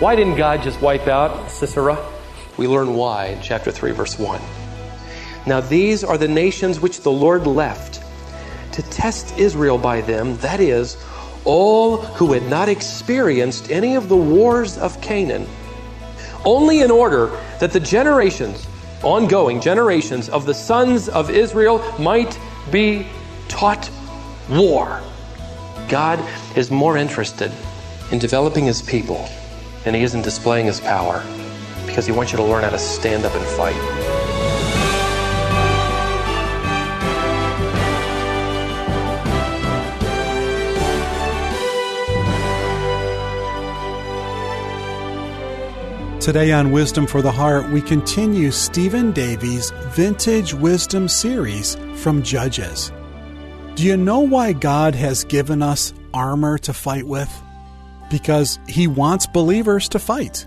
Why didn't God just wipe out Sisera? We learn why in chapter 3, verse 1. Now, these are the nations which the Lord left to test Israel by them, that is, all who had not experienced any of the wars of Canaan, only in order that the generations, ongoing generations of the sons of Israel might be taught war. God is more interested in developing his people than he is in displaying his power because he wants you to learn how to stand up and fight. Today on Wisdom for the Heart, we continue Stephen Davey's Vintage Wisdom series from Judges. Do you know why God has given us armor to fight with? Because He wants believers to fight.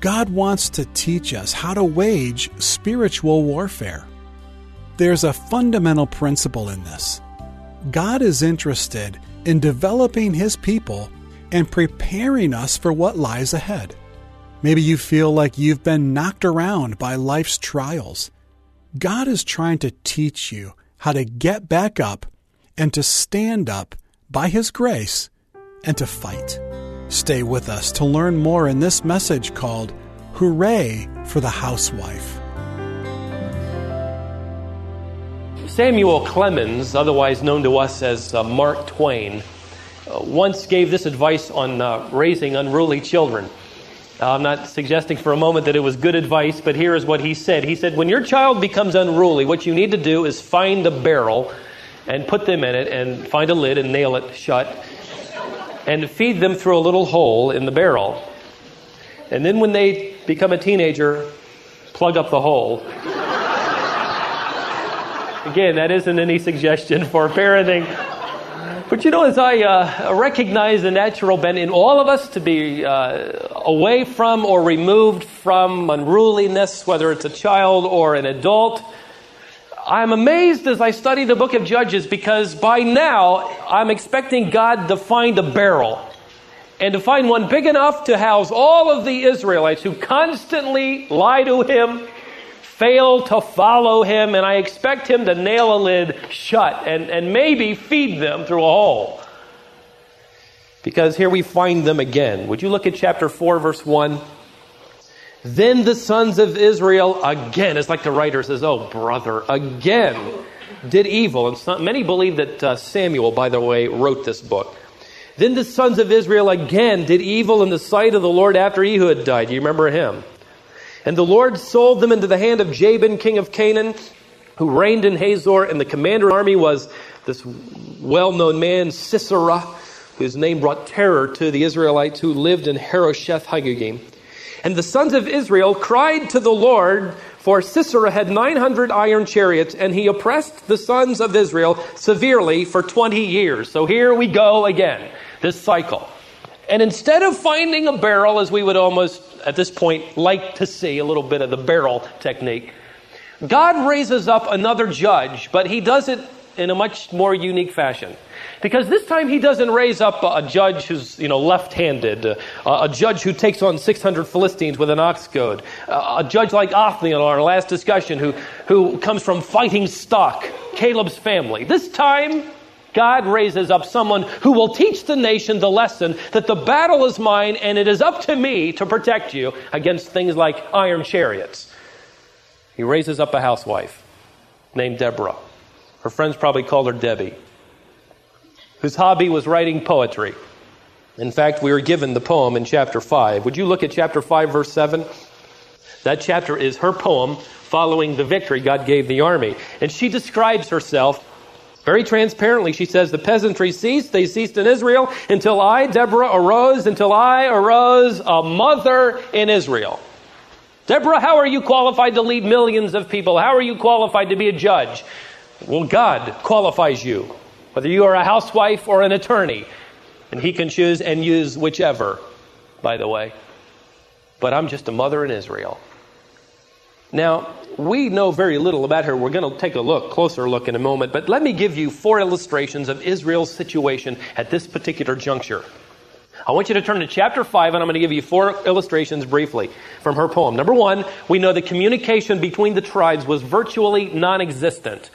God wants to teach us how to wage spiritual warfare. There's a fundamental principle in this. God is interested in developing His people and preparing us for what lies ahead. Maybe you feel like you've been knocked around by life's trials. God is trying to teach you how to get back up and to stand up by His grace and to fight. Stay with us to learn more in this message called Hooray for the Housewife. Samuel Clemens, otherwise known to us as uh, Mark Twain, uh, once gave this advice on uh, raising unruly children. I'm not suggesting for a moment that it was good advice, but here is what he said. He said, When your child becomes unruly, what you need to do is find a barrel and put them in it and find a lid and nail it shut and feed them through a little hole in the barrel. And then when they become a teenager, plug up the hole. Again, that isn't any suggestion for parenting. But you know, as I uh, recognize the natural bent in all of us to be uh, away from or removed from unruliness, whether it's a child or an adult, I'm amazed as I study the book of Judges because by now I'm expecting God to find a barrel and to find one big enough to house all of the Israelites who constantly lie to him, fail to follow him, and I expect him to nail a lid shut and, and maybe feed them through a hole. Because here we find them again. Would you look at chapter 4, verse 1? Then the sons of Israel again, it's like the writer says, oh, brother, again did evil. And some, many believe that uh, Samuel, by the way, wrote this book. Then the sons of Israel again did evil in the sight of the Lord after Ehud died. You remember him? And the Lord sold them into the hand of Jabin, king of Canaan, who reigned in Hazor, and the commander of the army was this well known man, Sisera, whose name brought terror to the Israelites who lived in Harosheth Hagoyim. And the sons of Israel cried to the Lord, for Sisera had 900 iron chariots, and he oppressed the sons of Israel severely for 20 years. So here we go again, this cycle. And instead of finding a barrel, as we would almost at this point like to see a little bit of the barrel technique, God raises up another judge, but he does it in a much more unique fashion. Because this time he doesn't raise up a judge who's, you know, left-handed, uh, a judge who takes on 600 Philistines with an ox goad, a judge like Othniel in our last discussion who, who comes from fighting stock, Caleb's family. This time, God raises up someone who will teach the nation the lesson that the battle is mine and it is up to me to protect you against things like iron chariots. He raises up a housewife named Deborah. Her friends probably called her Debbie, whose hobby was writing poetry. In fact, we were given the poem in chapter 5. Would you look at chapter 5, verse 7? That chapter is her poem following the victory God gave the army. And she describes herself very transparently. She says, The peasantry ceased. They ceased in Israel until I, Deborah, arose, until I arose a mother in Israel. Deborah, how are you qualified to lead millions of people? How are you qualified to be a judge? Well, God qualifies you, whether you are a housewife or an attorney. And He can choose and use whichever, by the way. But I'm just a mother in Israel. Now, we know very little about her. We're going to take a look, closer look in a moment, but let me give you four illustrations of Israel's situation at this particular juncture. I want you to turn to chapter 5, and I'm going to give you four illustrations briefly from her poem. Number one, we know the communication between the tribes was virtually non existent.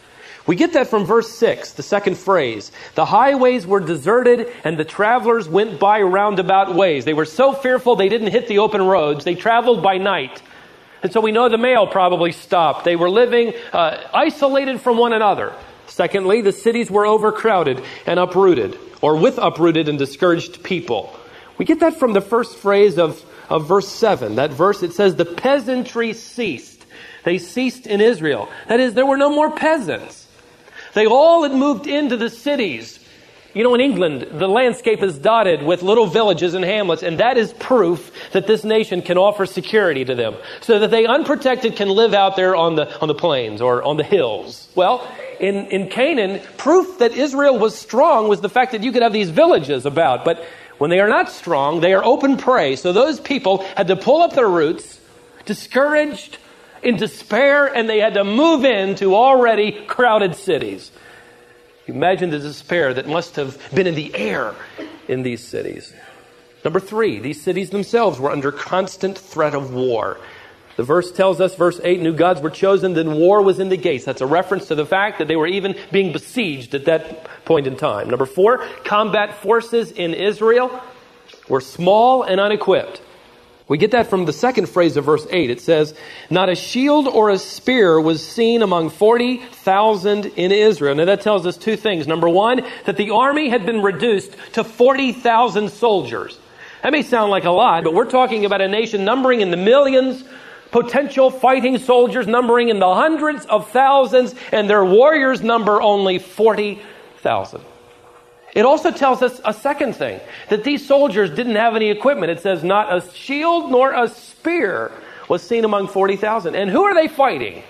We get that from verse 6, the second phrase. The highways were deserted and the travelers went by roundabout ways. They were so fearful they didn't hit the open roads. They traveled by night. And so we know the mail probably stopped. They were living uh, isolated from one another. Secondly, the cities were overcrowded and uprooted, or with uprooted and discouraged people. We get that from the first phrase of, of verse 7. That verse, it says, the peasantry ceased. They ceased in Israel. That is, there were no more peasants. They all had moved into the cities. You know, in England, the landscape is dotted with little villages and hamlets, and that is proof that this nation can offer security to them, so that they unprotected can live out there on the, on the plains or on the hills. Well, in, in Canaan, proof that Israel was strong was the fact that you could have these villages about. But when they are not strong, they are open prey. So those people had to pull up their roots, discouraged, in despair, and they had to move into already crowded cities. Imagine the despair that must have been in the air in these cities. Number three, these cities themselves were under constant threat of war. The verse tells us, verse 8, new gods were chosen, then war was in the gates. That's a reference to the fact that they were even being besieged at that point in time. Number four, combat forces in Israel were small and unequipped. We get that from the second phrase of verse 8. It says, Not a shield or a spear was seen among 40,000 in Israel. Now that tells us two things. Number one, that the army had been reduced to 40,000 soldiers. That may sound like a lot, but we're talking about a nation numbering in the millions, potential fighting soldiers numbering in the hundreds of thousands, and their warriors number only 40,000. It also tells us a second thing that these soldiers didn't have any equipment. It says, not a shield nor a spear was seen among 40,000. And who are they fighting?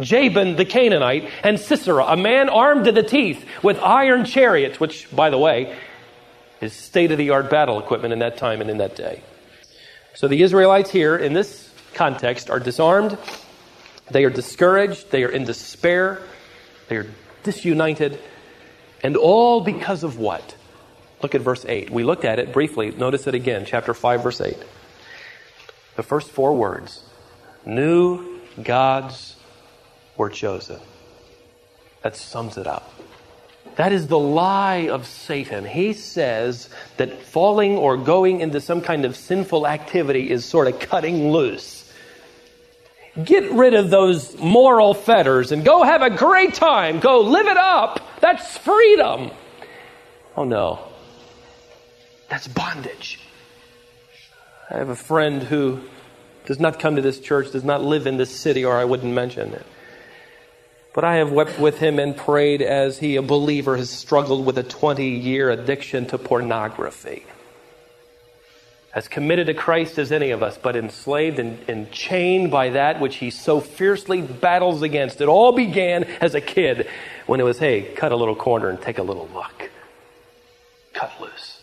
Jabin the Canaanite and Sisera, a man armed to the teeth with iron chariots, which, by the way, is state of the art battle equipment in that time and in that day. So the Israelites here, in this context, are disarmed, they are discouraged, they are in despair, they are disunited and all because of what? Look at verse 8. We looked at it briefly. Notice it again, chapter 5, verse 8. The first four words New gods were chosen. That sums it up. That is the lie of Satan. He says that falling or going into some kind of sinful activity is sort of cutting loose. Get rid of those moral fetters and go have a great time. Go live it up. That's freedom. Oh no. That's bondage. I have a friend who does not come to this church, does not live in this city, or I wouldn't mention it. But I have wept with him and prayed as he, a believer, has struggled with a 20 year addiction to pornography as committed to Christ as any of us, but enslaved and, and, chained by that which he so fiercely battles against. It all began as a kid when it was, hey, cut a little corner and take a little look. Cut loose.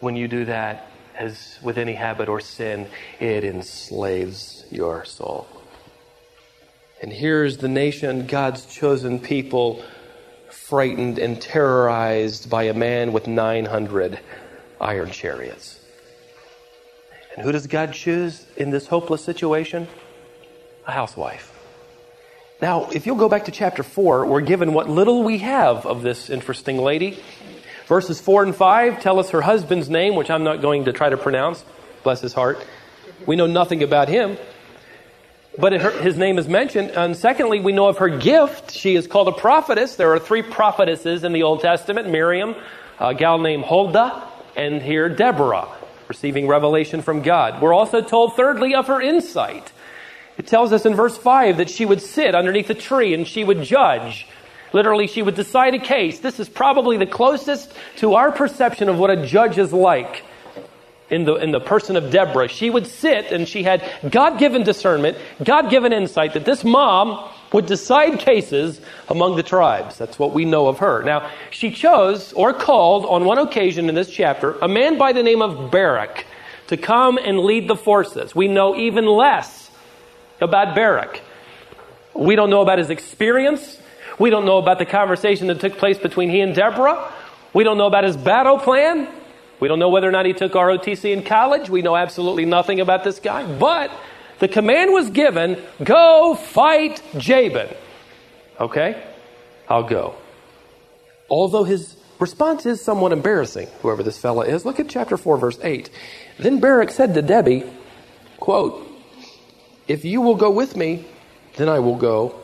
When you do that, as with any habit or sin, it enslaves your soul. And here's the nation, God's chosen people, frightened and terrorized by a man with 900 iron chariots. And who does God choose in this hopeless situation? A housewife. Now, if you'll go back to chapter 4, we're given what little we have of this interesting lady. Verses 4 and 5 tell us her husband's name, which I'm not going to try to pronounce, bless his heart. We know nothing about him. But his name is mentioned. And secondly, we know of her gift. She is called a prophetess. There are three prophetesses in the Old Testament Miriam, a gal named Huldah, and here Deborah receiving revelation from God. We're also told, thirdly, of her insight. It tells us in verse 5 that she would sit underneath a tree and she would judge. Literally, she would decide a case. This is probably the closest to our perception of what a judge is like in the, in the person of Deborah. She would sit and she had God given discernment, God given insight that this mom would decide cases among the tribes. That's what we know of her. Now, she chose or called on one occasion in this chapter a man by the name of Barak to come and lead the forces. We know even less about Barak. We don't know about his experience. We don't know about the conversation that took place between he and Deborah. We don't know about his battle plan. We don't know whether or not he took ROTC in college. We know absolutely nothing about this guy. But the command was given go fight Jabin. Okay? I'll go. Although his response is somewhat embarrassing, whoever this fella is. Look at chapter 4, verse 8. Then Barak said to Debbie, quote, If you will go with me, then I will go.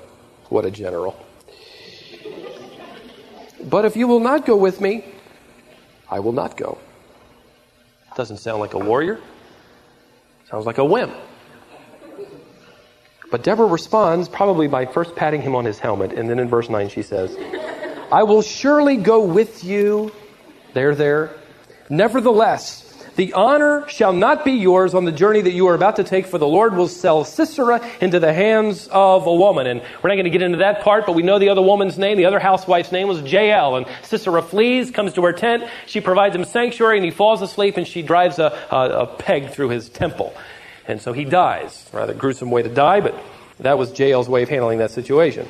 What a general. But if you will not go with me, I will not go. Doesn't sound like a warrior. Sounds like a wimp. But Deborah responds probably by first patting him on his helmet, and then in verse 9 she says, I will surely go with you. There, there. Nevertheless, the honor shall not be yours on the journey that you are about to take, for the Lord will sell Sisera into the hands of a woman. And we're not going to get into that part, but we know the other woman's name, the other housewife's name was Jael. And Sisera flees, comes to her tent. She provides him sanctuary, and he falls asleep, and she drives a, a, a peg through his temple. And so he dies. Rather gruesome way to die, but that was Jael's way of handling that situation.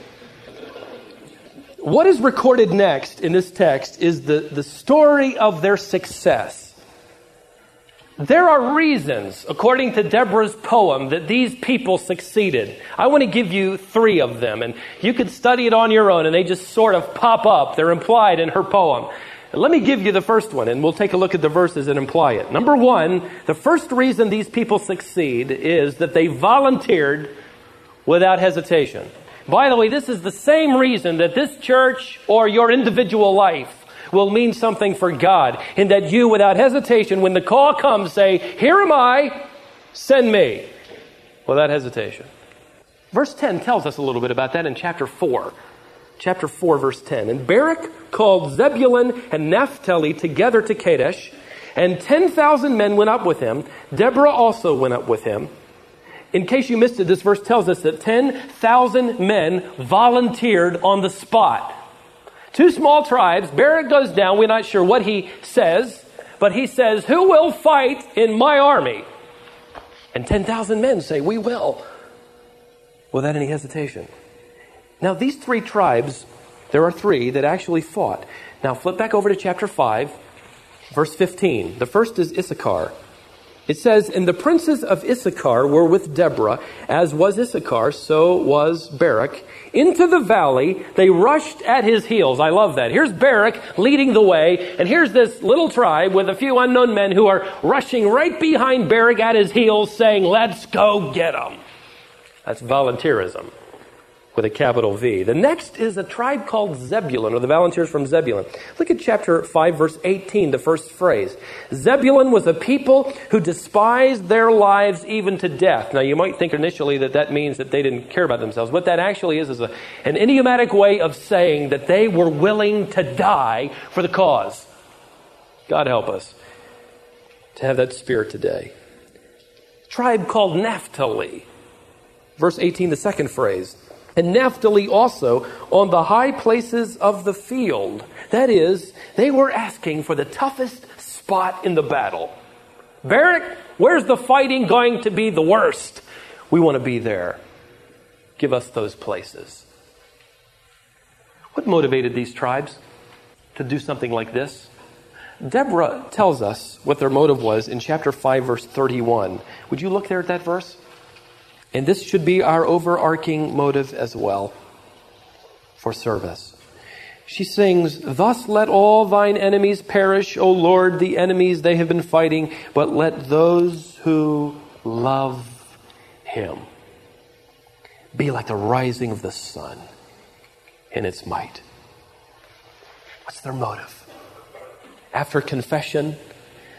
What is recorded next in this text is the, the story of their success. There are reasons, according to Deborah's poem, that these people succeeded. I want to give you three of them, and you could study it on your own, and they just sort of pop up. They're implied in her poem. Let me give you the first one, and we'll take a look at the verses and imply it. Number one, the first reason these people succeed is that they volunteered without hesitation. By the way, this is the same reason that this church or your individual life will mean something for God in that you, without hesitation, when the call comes, say, Here am I, send me, without hesitation. Verse 10 tells us a little bit about that in chapter 4. Chapter 4, verse 10. And Barak called Zebulun and Naphtali together to Kadesh, and 10,000 men went up with him. Deborah also went up with him. In case you missed it, this verse tells us that 10,000 men volunteered on the spot. Two small tribes. Barak goes down. We're not sure what he says, but he says, Who will fight in my army? And 10,000 men say, We will, without any hesitation. Now, these three tribes, there are three that actually fought. Now, flip back over to chapter 5, verse 15. The first is Issachar. It says, And the princes of Issachar were with Deborah, as was Issachar, so was Barak. Into the valley, they rushed at his heels. I love that. Here's Barak leading the way, and here's this little tribe with a few unknown men who are rushing right behind Barak at his heels, saying, Let's go get him. That's volunteerism with a capital V. The next is a tribe called Zebulun, or the volunteers from Zebulun. Look at chapter 5, verse 18, the first phrase. Zebulun was a people who despised their lives even to death. Now, you might think initially that that means that they didn't care about themselves. What that actually is is a, an idiomatic way of saying that they were willing to die for the cause. God help us to have that spirit today. Tribe called Naphtali. Verse 18, the second phrase and Naphtali also on the high places of the field. That is, they were asking for the toughest spot in the battle. Barak, where's the fighting going to be the worst? We want to be there. Give us those places. What motivated these tribes to do something like this? Deborah tells us what their motive was in chapter 5, verse 31. Would you look there at that verse? And this should be our overarching motive as well for service. She sings, Thus let all thine enemies perish, O Lord, the enemies they have been fighting, but let those who love him be like the rising of the sun in its might. What's their motive? After confession,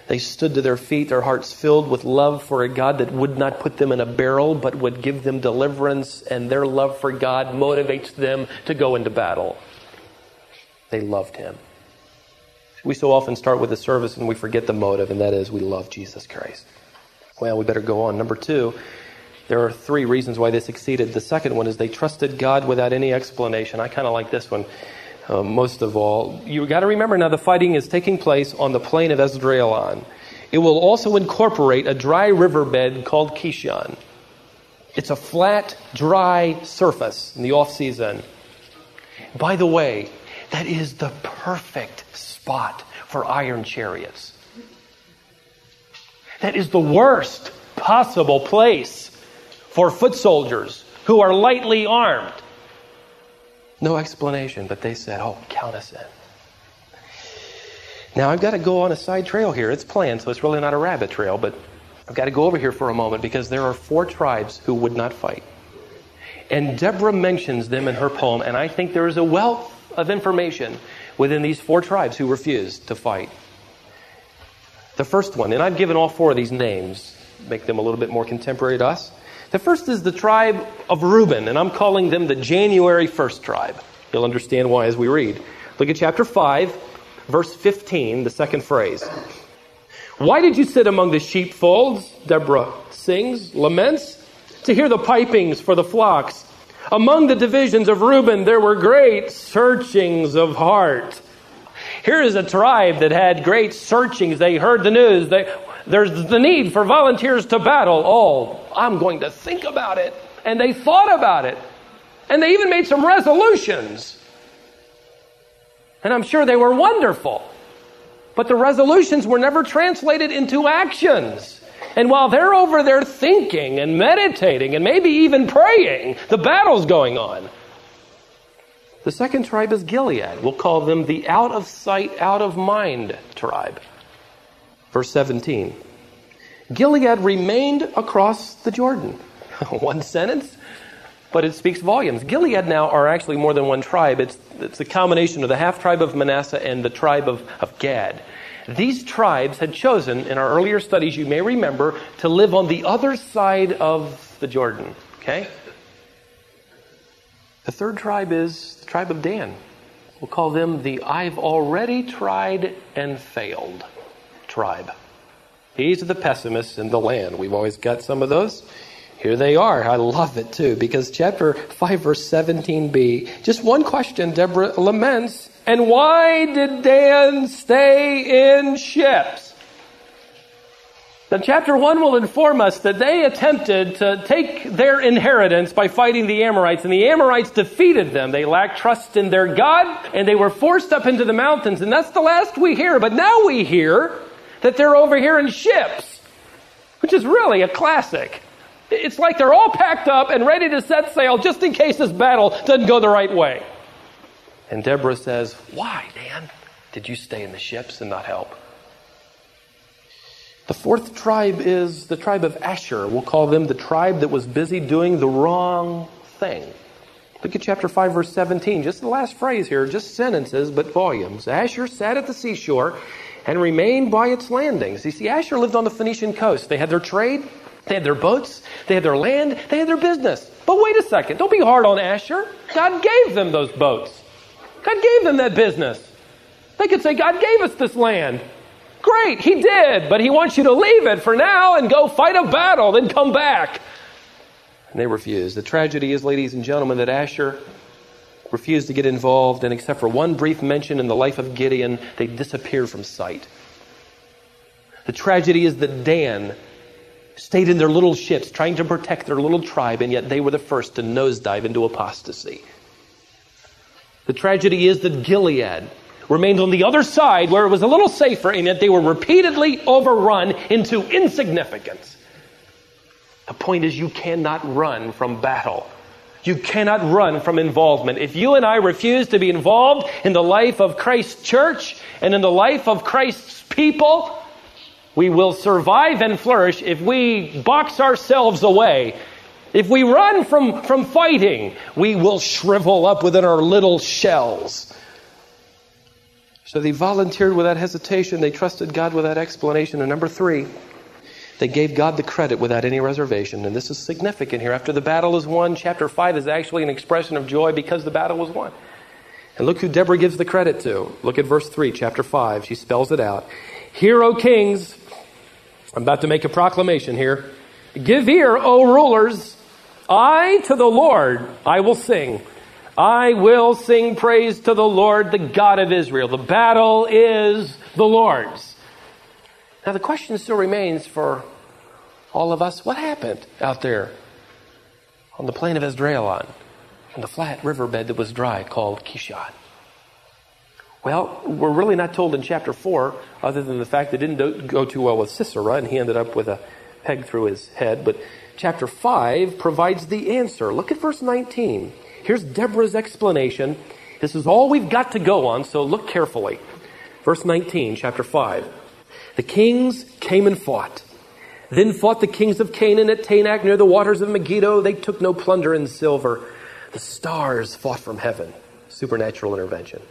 they stood to their feet, their hearts filled with love for a God that would not put them in a barrel, but would give them deliverance, and their love for God motivates them to go into battle. They loved Him. We so often start with the service and we forget the motive, and that is we love Jesus Christ. Well, we better go on. Number two, there are three reasons why they succeeded. The second one is they trusted God without any explanation. I kind of like this one uh, most of all. You've got to remember now the fighting is taking place on the plain of Esdraelon. It will also incorporate a dry riverbed called Kishon. It's a flat, dry surface in the off season. By the way, that is the perfect spot for iron chariots. That is the worst possible place for foot soldiers who are lightly armed. No explanation, but they said, oh, count us in. Now, I've got to go on a side trail here. It's planned, so it's really not a rabbit trail, but I've got to go over here for a moment because there are four tribes who would not fight. And Deborah mentions them in her poem, and I think there is a wealth of information within these four tribes who refused to fight. The first one, and I've given all four of these names, make them a little bit more contemporary to us. The first is the tribe of Reuben, and I'm calling them the January 1st tribe. You'll understand why as we read. Look at chapter 5, verse 15, the second phrase. Why did you sit among the sheepfolds? Deborah sings, laments, to hear the pipings for the flocks. Among the divisions of Reuben, there were great searchings of heart. Here is a tribe that had great searchings. They heard the news. They, there's the need for volunteers to battle. Oh, I'm going to think about it. And they thought about it. And they even made some resolutions. And I'm sure they were wonderful. But the resolutions were never translated into actions. And while they're over there thinking and meditating and maybe even praying, the battle's going on. The second tribe is Gilead. We'll call them the out of sight, out of mind tribe. Verse 17 Gilead remained across the Jordan. one sentence, but it speaks volumes. Gilead now are actually more than one tribe. It's, it's a combination of the half tribe of Manasseh and the tribe of, of Gad. These tribes had chosen, in our earlier studies, you may remember, to live on the other side of the Jordan. Okay? The third tribe is the tribe of Dan. We'll call them the I've already tried and failed tribe. These are the pessimists in the land. We've always got some of those. Here they are. I love it too, because chapter 5, verse 17b, just one question Deborah laments and why did Dan stay in ships? Then chapter 1 will inform us that they attempted to take their inheritance by fighting the Amorites, and the Amorites defeated them. They lacked trust in their God, and they were forced up into the mountains. And that's the last we hear. But now we hear that they're over here in ships, which is really a classic. It's like they're all packed up and ready to set sail just in case this battle doesn't go the right way. And Deborah says, Why, Dan, did you stay in the ships and not help? The fourth tribe is the tribe of Asher. We'll call them the tribe that was busy doing the wrong thing. Look at chapter 5, verse 17. Just the last phrase here, just sentences, but volumes. Asher sat at the seashore and remained by its landings. You see, Asher lived on the Phoenician coast. They had their trade, they had their boats, they had their land, they had their business. But wait a second, don't be hard on Asher. God gave them those boats. God gave them that business. They could say, God gave us this land. Great, He did, but He wants you to leave it for now and go fight a battle, then come back. And they refused. The tragedy is, ladies and gentlemen, that Asher refused to get involved, and except for one brief mention in the life of Gideon, they disappear from sight. The tragedy is that Dan stayed in their little ships trying to protect their little tribe, and yet they were the first to nosedive into apostasy. The tragedy is that Gilead remained on the other side where it was a little safer, and yet they were repeatedly overrun into insignificance. The point is, you cannot run from battle. You cannot run from involvement. If you and I refuse to be involved in the life of Christ's church and in the life of Christ's people, we will survive and flourish if we box ourselves away if we run from, from fighting, we will shrivel up within our little shells. So they volunteered without hesitation. They trusted God without explanation. And number three, they gave God the credit without any reservation. And this is significant here. After the battle is won, chapter 5 is actually an expression of joy because the battle was won. And look who Deborah gives the credit to. Look at verse 3, chapter 5. She spells it out. Hear, O kings. I'm about to make a proclamation here. Give ear, O rulers. I to the Lord I will sing. I will sing praise to the Lord, the God of Israel. The battle is the Lord's. Now, the question still remains for all of us what happened out there on the plain of Esdraelon, on the flat riverbed that was dry called Kishon. Well, we're really not told in chapter 4, other than the fact that it didn't go too well with Sisera, and he ended up with a peg through his head. But chapter 5 provides the answer. Look at verse 19. Here's Deborah's explanation. This is all we've got to go on, so look carefully. Verse 19, chapter 5. The kings came and fought. Then fought the kings of Canaan at Taanach near the waters of Megiddo. They took no plunder in silver. The stars fought from heaven. Supernatural intervention.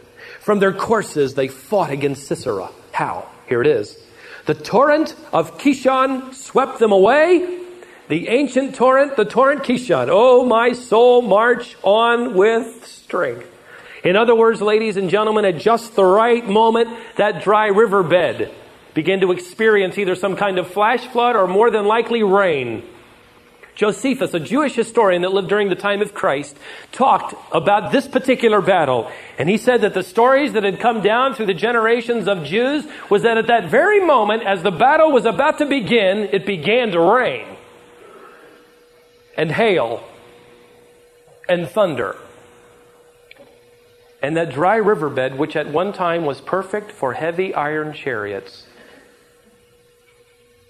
From their courses, they fought against Sisera. How? Here it is. The torrent of Kishon swept them away. The ancient torrent, the torrent Kishon. Oh, my soul, march on with strength. In other words, ladies and gentlemen, at just the right moment, that dry riverbed began to experience either some kind of flash flood or more than likely rain. Josephus, a Jewish historian that lived during the time of Christ, talked about this particular battle. And he said that the stories that had come down through the generations of Jews was that at that very moment, as the battle was about to begin, it began to rain and hail and thunder. And that dry riverbed, which at one time was perfect for heavy iron chariots,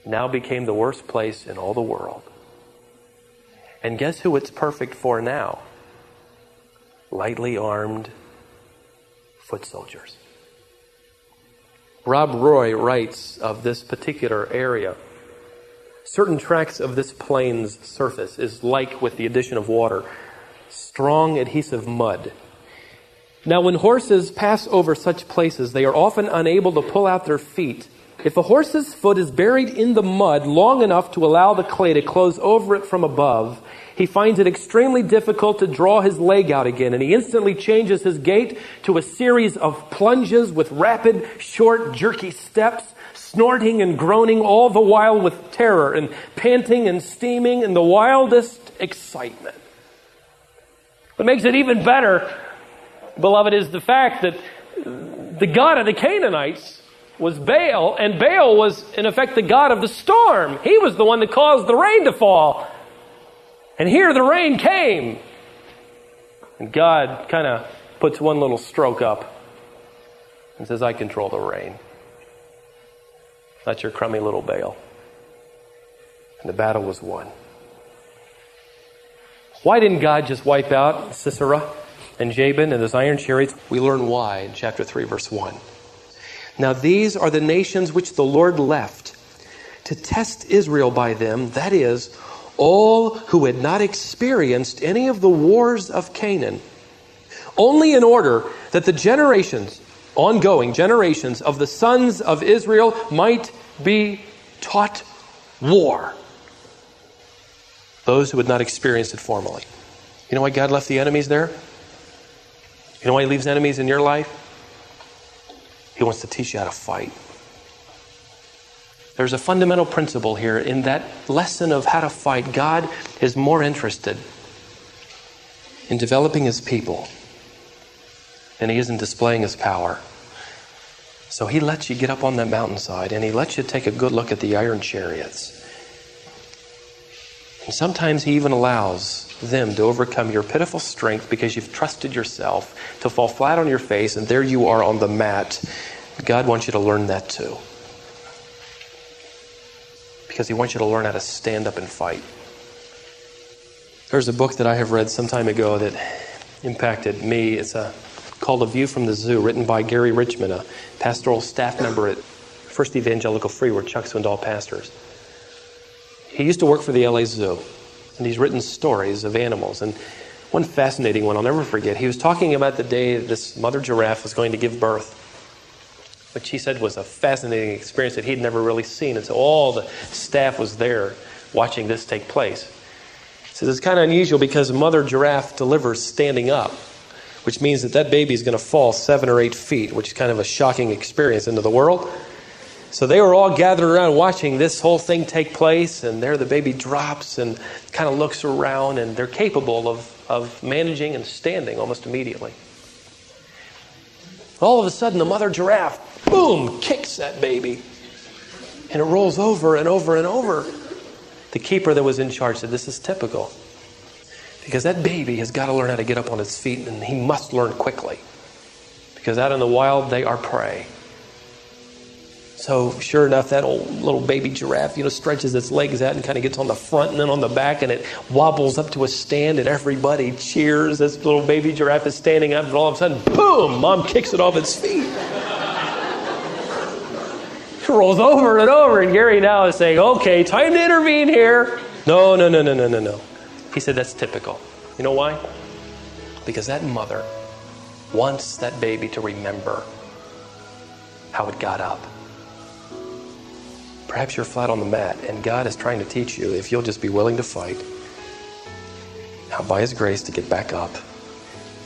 now became the worst place in all the world. And guess who it's perfect for now? Lightly armed foot soldiers. Rob Roy writes of this particular area. Certain tracts of this plain's surface is like, with the addition of water, strong adhesive mud. Now, when horses pass over such places, they are often unable to pull out their feet if a horse's foot is buried in the mud long enough to allow the clay to close over it from above, he finds it extremely difficult to draw his leg out again, and he instantly changes his gait to a series of plunges with rapid, short, jerky steps, snorting and groaning all the while with terror and panting and steaming in the wildest excitement. What makes it even better, beloved, is the fact that the God of the Canaanites was Baal, and Baal was, in effect, the god of the storm. He was the one that caused the rain to fall. And here the rain came. And God kind of puts one little stroke up and says, I control the rain. That's your crummy little Baal. And the battle was won. Why didn't God just wipe out Sisera and Jabin and his iron chariots? We learn why in chapter 3, verse 1. Now these are the nations which the Lord left to test Israel by them, that is, all who had not experienced any of the wars of Canaan, only in order that the generations, ongoing generations of the sons of Israel might be taught war. Those who had not experienced it formally. You know why God left the enemies there? You know why He leaves enemies in your life? He wants to teach you how to fight. There's a fundamental principle here in that lesson of how to fight. God is more interested in developing his people than he is in displaying his power. So he lets you get up on that mountainside and he lets you take a good look at the iron chariots. And sometimes he even allows them to overcome your pitiful strength because you've trusted yourself to fall flat on your face, and there you are on the mat. God wants you to learn that too. Because He wants you to learn how to stand up and fight. There's a book that I have read some time ago that impacted me. It's a, called A View from the Zoo, written by Gary Richmond, a pastoral staff member at First Evangelical Free, where Chuck Swindoll pastors. He used to work for the LA Zoo and he's written stories of animals. And one fascinating one I'll never forget, he was talking about the day this mother giraffe was going to give birth, which he said was a fascinating experience that he'd never really seen. And so all the staff was there watching this take place. He says it's kind of unusual because mother giraffe delivers standing up, which means that that baby is going to fall seven or eight feet, which is kind of a shocking experience into the world. So they were all gathered around watching this whole thing take place, and there the baby drops and kind of looks around, and they're capable of, of managing and standing almost immediately. All of a sudden, the mother giraffe, boom, kicks that baby, and it rolls over and over and over. The keeper that was in charge said, This is typical. Because that baby has got to learn how to get up on its feet, and he must learn quickly. Because out in the wild, they are prey. So sure enough, that old little baby giraffe, you know, stretches its legs out and kind of gets on the front and then on the back, and it wobbles up to a stand, and everybody cheers. This little baby giraffe is standing up, and all of a sudden, boom! Mom kicks it off its feet. Rolls over and over, and Gary now is saying, "Okay, time to intervene here." No, no, no, no, no, no, no. He said that's typical. You know why? Because that mother wants that baby to remember how it got up. Perhaps you're flat on the mat, and God is trying to teach you, if you'll just be willing to fight, how by His grace to get back up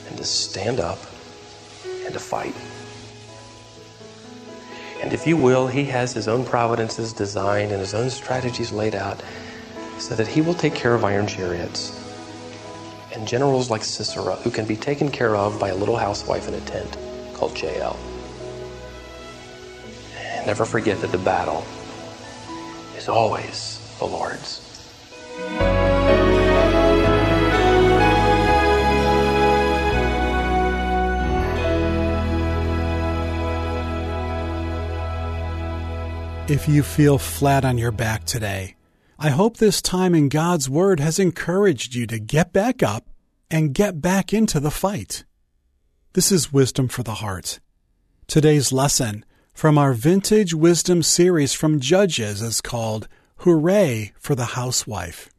and to stand up and to fight. And if you will, He has His own providences designed and His own strategies laid out so that He will take care of iron chariots and generals like Sisera who can be taken care of by a little housewife in a tent called Jael. Never forget that the battle is always the Lord's. If you feel flat on your back today, I hope this time in God's Word has encouraged you to get back up and get back into the fight. This is Wisdom for the Heart. Today's lesson from our Vintage Wisdom series from Judges is called Hooray for the Housewife.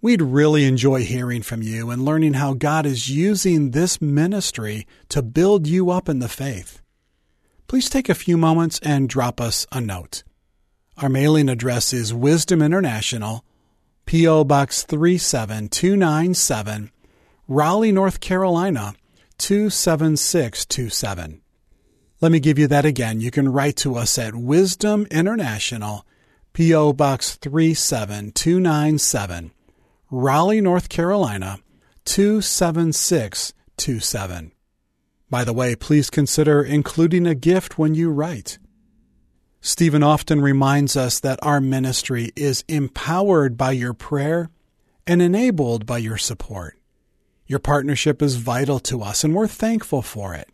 We'd really enjoy hearing from you and learning how God is using this ministry to build you up in the faith. Please take a few moments and drop us a note. Our mailing address is Wisdom International, P.O. Box 37297, Raleigh, North Carolina 27627. Let me give you that again. You can write to us at Wisdom International, P.O. Box 37297, Raleigh, North Carolina 27627. By the way, please consider including a gift when you write. Stephen often reminds us that our ministry is empowered by your prayer and enabled by your support. Your partnership is vital to us, and we're thankful for it.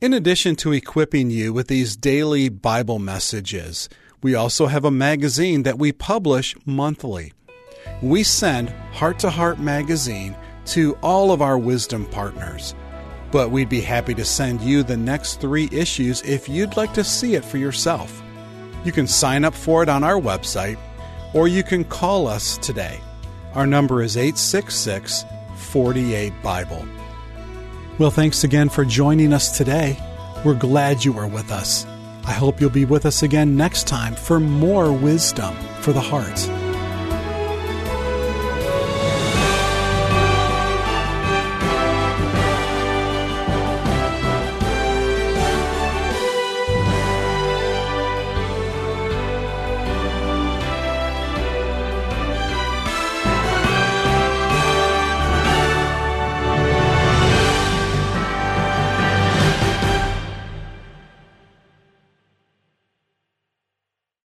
In addition to equipping you with these daily Bible messages, we also have a magazine that we publish monthly. We send Heart to Heart magazine to all of our wisdom partners. But we'd be happy to send you the next three issues if you'd like to see it for yourself. You can sign up for it on our website or you can call us today. Our number is 866 48 Bible. Well, thanks again for joining us today. We're glad you were with us. I hope you'll be with us again next time for more wisdom for the heart.